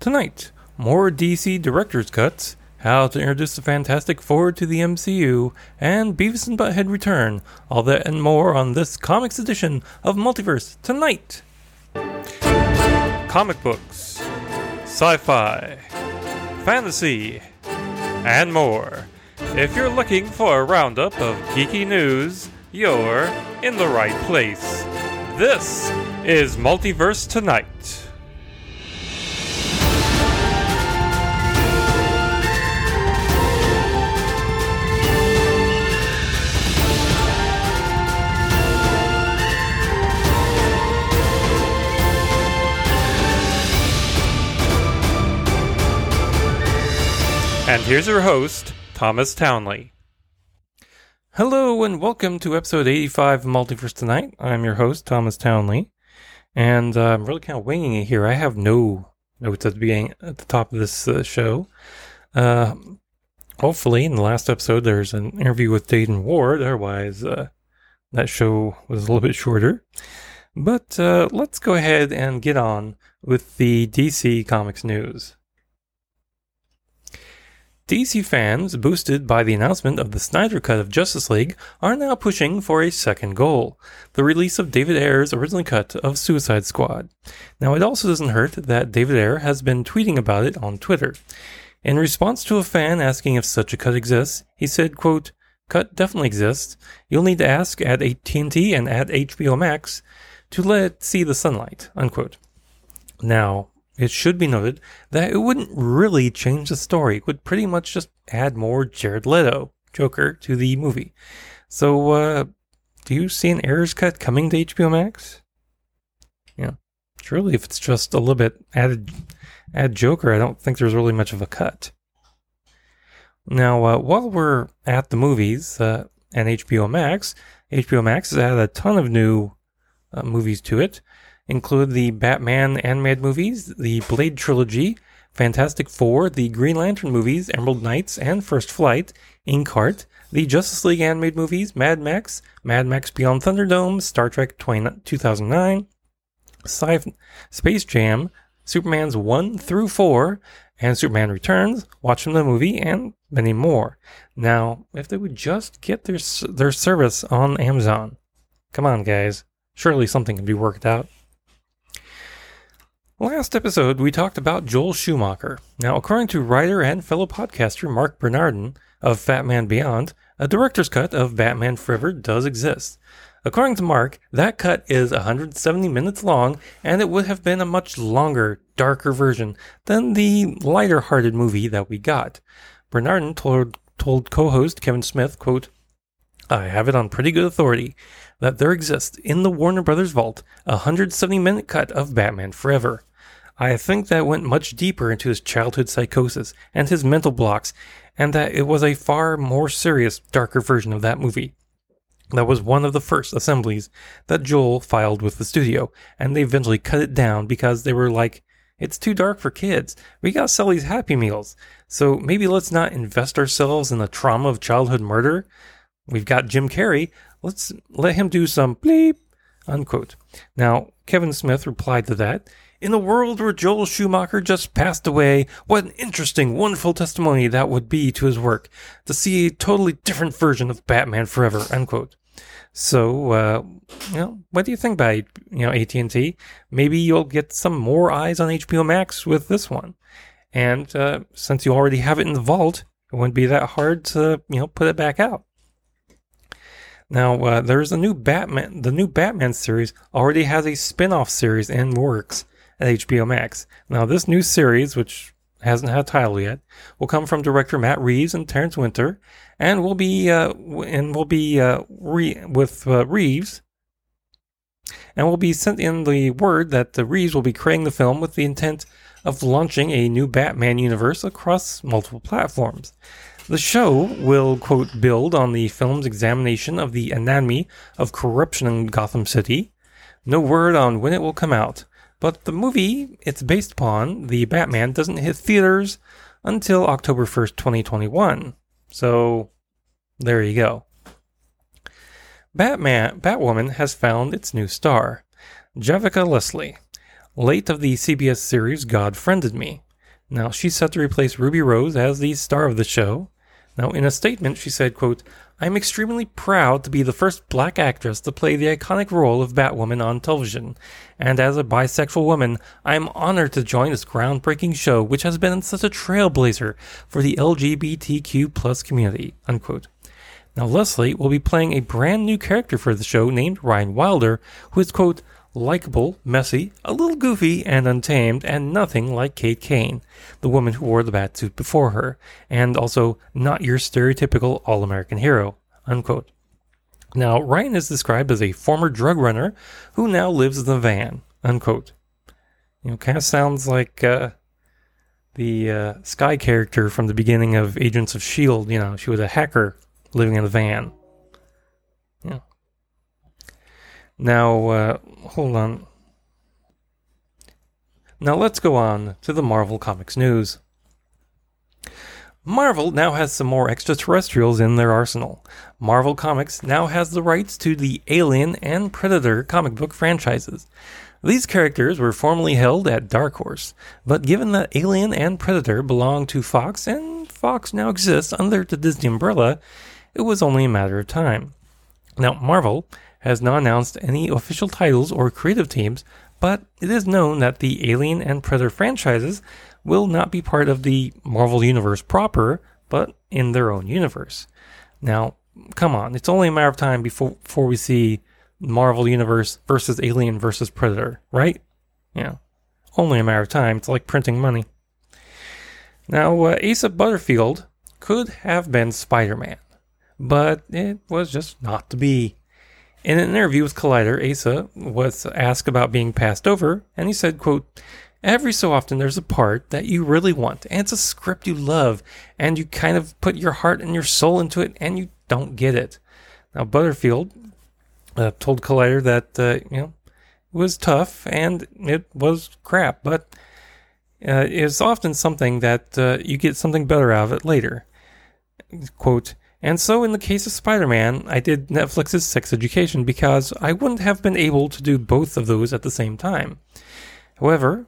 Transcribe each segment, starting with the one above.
Tonight, more DC director's cuts, how to introduce the Fantastic Four to the MCU, and Beavis and Butthead return. All that and more on this comics edition of Multiverse tonight. Comic books, sci fi, fantasy, and more. If you're looking for a roundup of geeky news, you're in the right place. This is Multiverse Tonight. And here's your host, Thomas Townley. Hello and welcome to episode 85 of Multiverse Tonight. I'm your host, Thomas Townley. And uh, I'm really kind of winging it here. I have no notes at the beginning, at the top of this uh, show. Uh, hopefully, in the last episode, there's an interview with Dayton Ward. Otherwise, uh, that show was a little bit shorter. But uh, let's go ahead and get on with the DC Comics news. DC fans, boosted by the announcement of the Snyder Cut of Justice League, are now pushing for a second goal the release of David Ayer's original cut of Suicide Squad. Now, it also doesn't hurt that David Ayer has been tweeting about it on Twitter. In response to a fan asking if such a cut exists, he said, quote, Cut definitely exists. You'll need to ask at AT&T and at HBO Max to let it see the sunlight, unquote. Now, it should be noted that it wouldn't really change the story. It would pretty much just add more Jared Leto, Joker, to the movie. So, uh, do you see an Ayer's cut coming to HBO Max? Yeah. Truly, if it's just a little bit added, add Joker, I don't think there's really much of a cut. Now, uh, while we're at the movies uh, and HBO Max, HBO Max has added a ton of new uh, movies to it include the Batman animated movies, the Blade trilogy, Fantastic Four, the Green Lantern movies, Emerald Knights, and First Flight, Inkheart, the Justice League animated movies, Mad Max, Mad Max Beyond Thunderdome, Star Trek 20, 2009, Sci- Space Jam, Superman's 1 through 4, and Superman Returns, watching the movie, and many more. Now, if they would just get their their service on Amazon, come on, guys, surely something can be worked out. Last episode, we talked about Joel Schumacher. Now, according to writer and fellow podcaster Mark Bernardin of Fat Man Beyond, a director's cut of Batman Forever does exist. According to Mark, that cut is 170 minutes long, and it would have been a much longer, darker version than the lighter hearted movie that we got. Bernardin told, told co host Kevin Smith, quote, I have it on pretty good authority that there exists in the Warner Brothers vault a 170 minute cut of Batman Forever. I think that went much deeper into his childhood psychosis and his mental blocks, and that it was a far more serious, darker version of that movie. That was one of the first assemblies that Joel filed with the studio, and they eventually cut it down because they were like, it's too dark for kids. We gotta sell these Happy Meals. So maybe let's not invest ourselves in the trauma of childhood murder. We've got Jim Carrey. Let's let him do some bleep, unquote. Now, Kevin Smith replied to that. In a world where Joel Schumacher just passed away, what an interesting, wonderful testimony that would be to his work to see a totally different version of Batman Forever. Unquote. So, uh, you know, what do you think about you know AT and T? Maybe you'll get some more eyes on HBO Max with this one, and uh, since you already have it in the vault, it wouldn't be that hard to you know put it back out. Now, uh, there's a new Batman. The new Batman series already has a spin-off series in works at HBO Max. Now, this new series, which hasn't had a title yet, will come from director Matt Reeves and Terrence Winter, and will be uh, and will be uh, re- with uh, Reeves, and will be sent in the word that the Reeves will be creating the film with the intent of launching a new Batman universe across multiple platforms. The show will, quote, build on the film's examination of the anatomy of corruption in Gotham City. No word on when it will come out. But the movie it's based upon, The Batman, doesn't hit theaters until October 1st, 2021. So there you go. Batman, Batwoman has found its new star, Javicia Leslie, late of the CBS series God Friended Me. Now, she's set to replace Ruby Rose as the star of the show. Now, in a statement, she said, quote, I'm extremely proud to be the first black actress to play the iconic role of Batwoman on television. And as a bisexual woman, I am honored to join this groundbreaking show, which has been such a trailblazer for the LGBTQ plus community. Unquote. Now, Leslie will be playing a brand new character for the show named Ryan Wilder, who is, quote, likable, messy, a little goofy, and untamed, and nothing like Kate Kane, the woman who wore the batsuit before her, and also not your stereotypical all American hero. Unquote. Now, Ryan is described as a former drug runner who now lives in the van. Unquote. You know, kind of sounds like uh, the uh, Skye character from the beginning of Agents of S.H.I.E.L.D. You know, she was a hacker living in a van. Yeah. Now, uh, hold on. Now let's go on to the Marvel Comics news. Marvel now has some more extraterrestrials in their arsenal. Marvel Comics now has the rights to the Alien and Predator comic book franchises. These characters were formerly held at Dark Horse, but given that Alien and Predator belong to Fox and Fox now exists under the Disney umbrella, it was only a matter of time. Now, Marvel has not announced any official titles or creative teams, but it is known that the Alien and Predator franchises will not be part of the Marvel Universe proper, but in their own universe. Now, come on, it's only a matter of time before, before we see Marvel Universe versus Alien versus Predator, right? Yeah, only a matter of time. It's like printing money. Now, uh, Asa Butterfield could have been Spider Man, but it was just not to be. In an interview with Collider, Asa was asked about being passed over, and he said, quote, Every so often there's a part that you really want, and it's a script you love, and you kind of put your heart and your soul into it, and you don't get it. Now, Butterfield uh, told Collider that, uh, you know, it was tough and it was crap, but uh, it's often something that uh, you get something better out of it later. Quote, and so, in the case of Spider Man, I did Netflix's Sex Education because I wouldn't have been able to do both of those at the same time. However,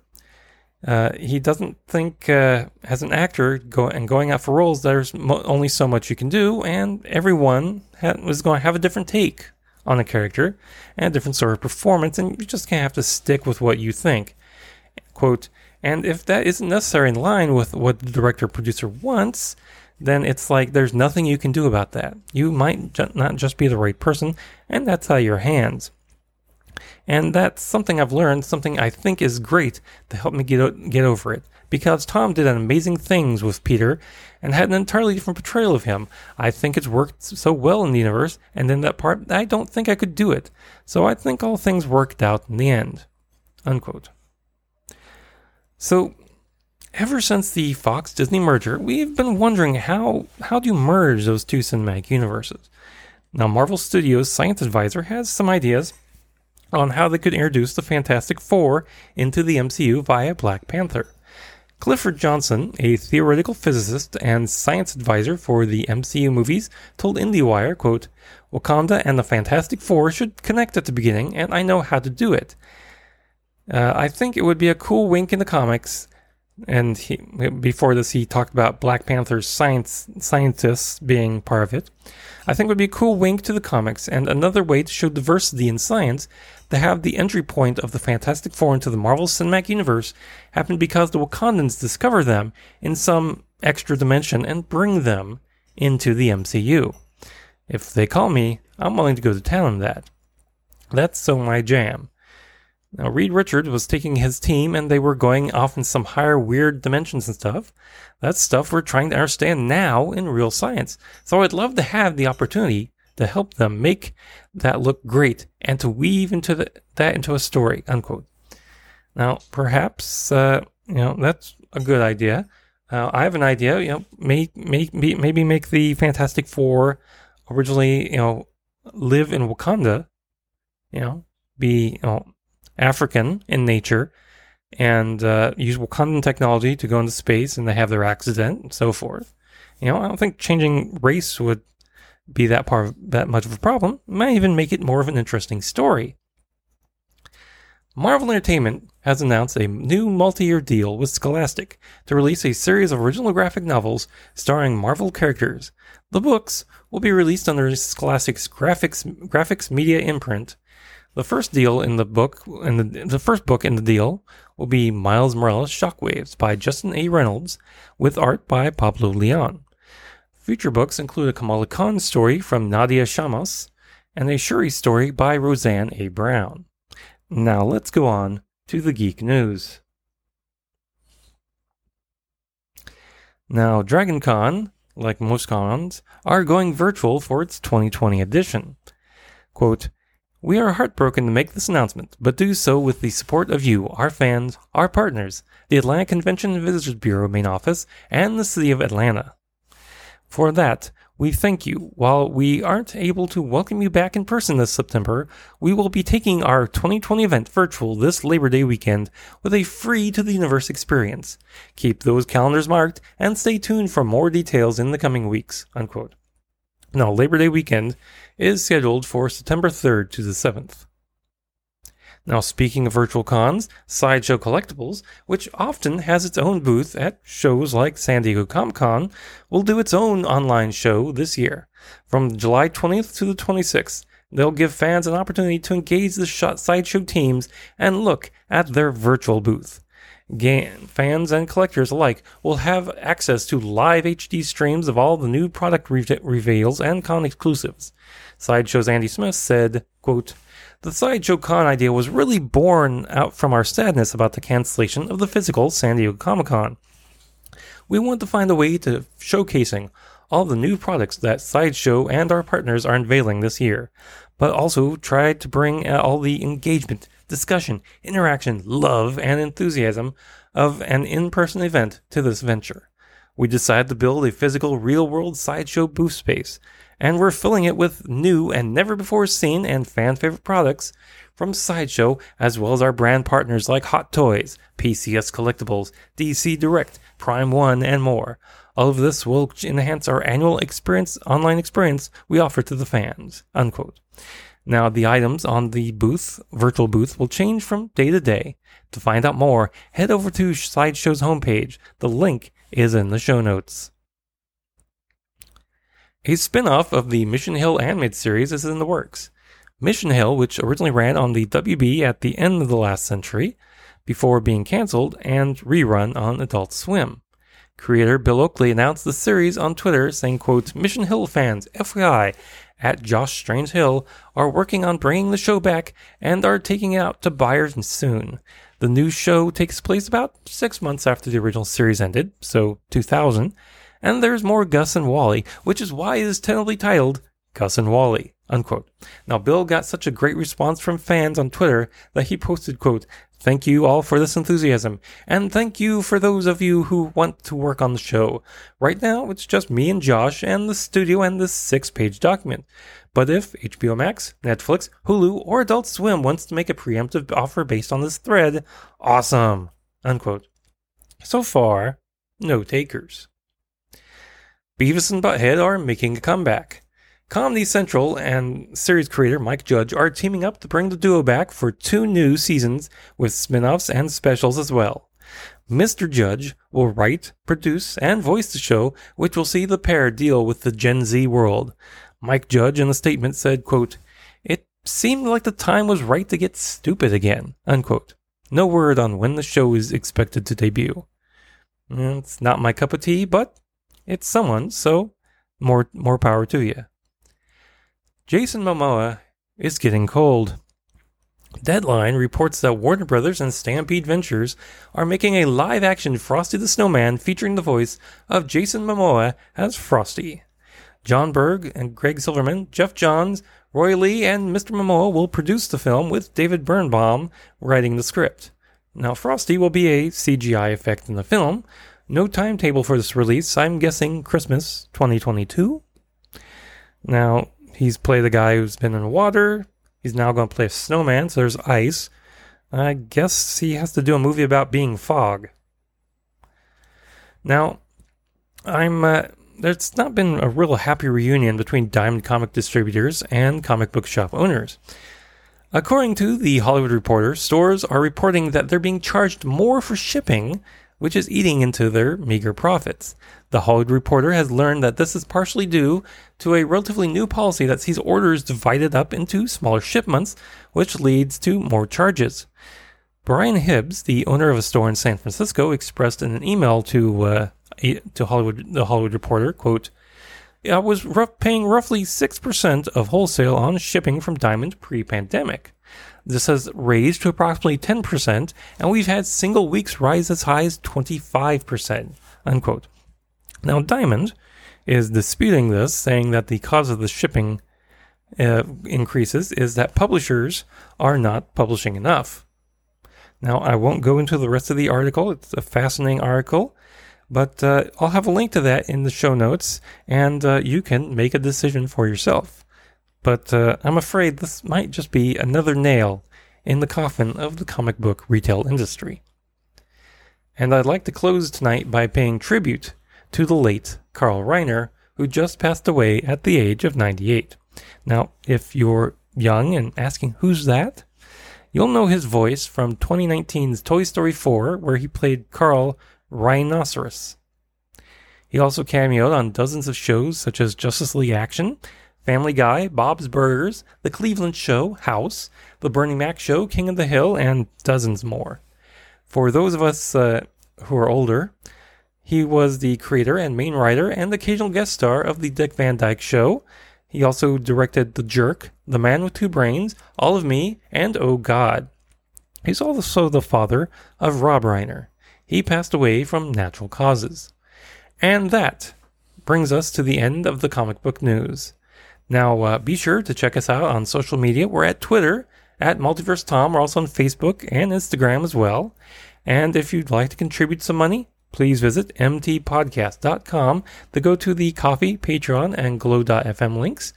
uh, he doesn't think, uh, as an actor go, and going out for roles, there's mo- only so much you can do, and everyone ha- was going to have a different take on a character and a different sort of performance, and you just can't have to stick with what you think. Quote, and if that isn't necessarily in line with what the director producer wants, then it's like there's nothing you can do about that. You might ju- not just be the right person, and that's out of your hands. And that's something I've learned, something I think is great to help me get, o- get over it. Because Tom did amazing things with Peter and had an entirely different portrayal of him. I think it's worked so well in the universe, and in that part, I don't think I could do it. So I think all things worked out in the end. Unquote. So ever since the Fox Disney merger, we've been wondering how how do you merge those two cinematic universes? Now, Marvel Studios science advisor has some ideas on how they could introduce the Fantastic Four into the MCU via Black Panther. Clifford Johnson, a theoretical physicist and science advisor for the MCU movies, told IndieWire, quote, Wakanda and the Fantastic Four should connect at the beginning, and I know how to do it. Uh, I think it would be a cool wink in the comics and he, before this, he talked about Black Panther's science scientists being part of it. I think would be a cool wink to the comics and another way to show diversity in science to have the entry point of the Fantastic Four into the Marvel Cinematic Universe happen because the Wakandans discover them in some extra dimension and bring them into the MCU. If they call me, I'm willing to go to town on that. That's so my jam. Now, Reed Richards was taking his team and they were going off in some higher weird dimensions and stuff. That's stuff we're trying to understand now in real science. So I'd love to have the opportunity to help them make that look great and to weave into the, that into a story, unquote. Now, perhaps, uh, you know, that's a good idea. Uh, I have an idea, you know, may, may, maybe make the Fantastic Four originally, you know, live in Wakanda, you know, be, you know, African in nature and uh, use Wakandan technology to go into space and they have their accident and so forth. You know, I don't think changing race would be that part of, that much of a problem. It might even make it more of an interesting story. Marvel Entertainment has announced a new multi year deal with Scholastic to release a series of original graphic novels starring Marvel characters. The books will be released under Scholastic's graphics, graphics media imprint. The first deal in the book, in the, the first book in the deal will be Miles Morales Shockwaves by Justin A. Reynolds with art by Pablo Leon. Future books include a Kamala Khan story from Nadia Shammas and a Shuri story by Roseanne A. Brown. Now let's go on to the geek news. Now, DragonCon, like most cons, are going virtual for its 2020 edition. Quote, we are heartbroken to make this announcement, but do so with the support of you, our fans, our partners, the Atlanta Convention and Visitors Bureau main office, and the City of Atlanta. For that, we thank you. While we aren't able to welcome you back in person this September, we will be taking our 2020 event virtual this Labor Day weekend with a free to the universe experience. Keep those calendars marked and stay tuned for more details in the coming weeks. Unquote. Now, Labor Day weekend is scheduled for September 3rd to the 7th. Now, speaking of virtual cons, Sideshow Collectibles, which often has its own booth at shows like San Diego Comic Con, will do its own online show this year. From July 20th to the 26th, they'll give fans an opportunity to engage the Sideshow teams and look at their virtual booth. Game fans and collectors alike will have access to live HD streams of all the new product re- reveals and con exclusives. Sideshow's Andy Smith said, quote, the Sideshow Con idea was really born out from our sadness about the cancellation of the physical San Diego Comic Con. We want to find a way to showcasing all the new products that Sideshow and our partners are unveiling this year, but also try to bring uh, all the engagement, discussion, interaction, love, and enthusiasm of an in person event to this venture. We decided to build a physical, real world sideshow booth space and we're filling it with new and never before seen and fan favorite products from Sideshow, as well as our brand partners like Hot Toys, PCS Collectibles, DC Direct, Prime One, and more. All of this will enhance our annual experience, online experience we offer to the fans. Unquote. Now, the items on the booth, virtual booth, will change from day to day. To find out more, head over to Sideshow's homepage. The link is in the show notes. A spin off of the Mission Hill animated series is in the works. Mission Hill, which originally ran on the WB at the end of the last century, before being canceled and rerun on Adult Swim. Creator Bill Oakley announced the series on Twitter, saying, quote, Mission Hill fans, FYI, at Josh Strange Hill, are working on bringing the show back and are taking it out to buyers soon. The new show takes place about six months after the original series ended, so 2000, and there's more Gus and Wally, which is why it is tentatively titled Gus and Wally. Unquote. Now, Bill got such a great response from fans on Twitter that he posted, quote, Thank you all for this enthusiasm, and thank you for those of you who want to work on the show. Right now, it's just me and Josh and the studio and this six page document. But if HBO Max, Netflix, Hulu, or Adult Swim wants to make a preemptive offer based on this thread, awesome. Unquote. So far, no takers. Beavis and Butthead are making a comeback. Comedy Central and series creator Mike Judge are teaming up to bring the duo back for two new seasons with spin offs and specials as well. Mr. Judge will write, produce, and voice the show, which will see the pair deal with the Gen Z world. Mike Judge in a statement said, quote, It seemed like the time was right to get stupid again, unquote. No word on when the show is expected to debut. It's not my cup of tea, but it's someone, so more more power to you. Jason Momoa is getting cold. Deadline reports that Warner Brothers and Stampede Ventures are making a live action Frosty the Snowman featuring the voice of Jason Momoa as Frosty. Jon Berg and Greg Silverman, Geoff Johns, Roy Lee, and Mr. Momoa will produce the film with David Berenbaum writing the script. Now, Frosty will be a CGI effect in the film, no timetable for this release. I'm guessing Christmas 2022. Now, he's played the guy who's been in water. He's now going to play a snowman, so there's ice. I guess he has to do a movie about being fog. Now, I'm uh, there's not been a real happy reunion between Diamond Comic distributors and comic book shop owners. According to the Hollywood Reporter, stores are reporting that they're being charged more for shipping, which is eating into their meager profits. The Hollywood Reporter has learned that this is partially due to a relatively new policy that sees orders divided up into smaller shipments, which leads to more charges. Brian Hibbs, the owner of a store in San Francisco, expressed in an email to uh, to Hollywood the Hollywood Reporter, quote, I was rough, paying roughly 6% of wholesale on shipping from Diamond pre pandemic. This has raised to approximately 10%, and we've had single weeks rise as high as 25%. Unquote. Now, Diamond is disputing this, saying that the cause of the shipping uh, increases is that publishers are not publishing enough. Now, I won't go into the rest of the article. It's a fascinating article. But uh, I'll have a link to that in the show notes, and uh, you can make a decision for yourself. But uh, I'm afraid this might just be another nail in the coffin of the comic book retail industry. And I'd like to close tonight by paying tribute to the late Carl Reiner, who just passed away at the age of 98. Now, if you're young and asking who's that, you'll know his voice from 2019's Toy Story 4, where he played Carl Reineroceros. He also cameoed on dozens of shows such as Justice League Action, Family Guy, Bob's Burgers, The Cleveland Show, House, The Bernie Mac Show, King of the Hill, and dozens more. For those of us uh, who are older, he was the creator and main writer and occasional guest star of The Dick Van Dyke Show. He also directed The Jerk, The Man with Two Brains, All of Me, and Oh God. He's also the father of Rob Reiner he passed away from natural causes. And that brings us to the end of the comic book news. Now, uh, be sure to check us out on social media. We're at Twitter at Multiverse Tom. We're also on Facebook and Instagram as well. And if you'd like to contribute some money, please visit mtpodcast.com to go to the Ko-fi, Patreon, and glow.fm links,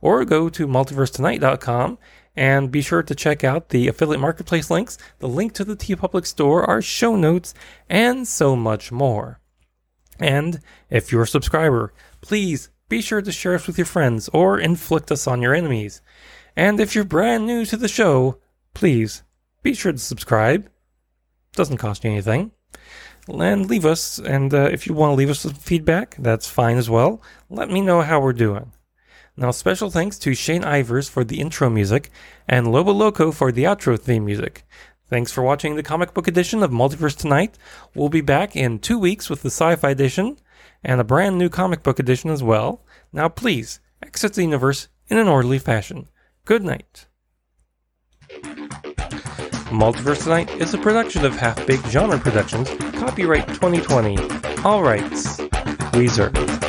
or go to multiversetonight.com and be sure to check out the affiliate marketplace links, the link to the TeePublic store, our show notes, and so much more. And if you're a subscriber, please be sure to share us with your friends or inflict us on your enemies. And if you're brand new to the show, please be sure to subscribe. Doesn't cost you anything. And leave us, and uh, if you want to leave us some feedback, that's fine as well. Let me know how we're doing. Now, special thanks to Shane Ivers for the intro music and Lobo Loco for the outro theme music. Thanks for watching the comic book edition of Multiverse Tonight. We'll be back in two weeks with the sci fi edition and a brand new comic book edition as well. Now, please exit the universe in an orderly fashion. Good night. Multiverse Tonight is a production of Half Baked Genre Productions, copyright 2020. All rights reserved.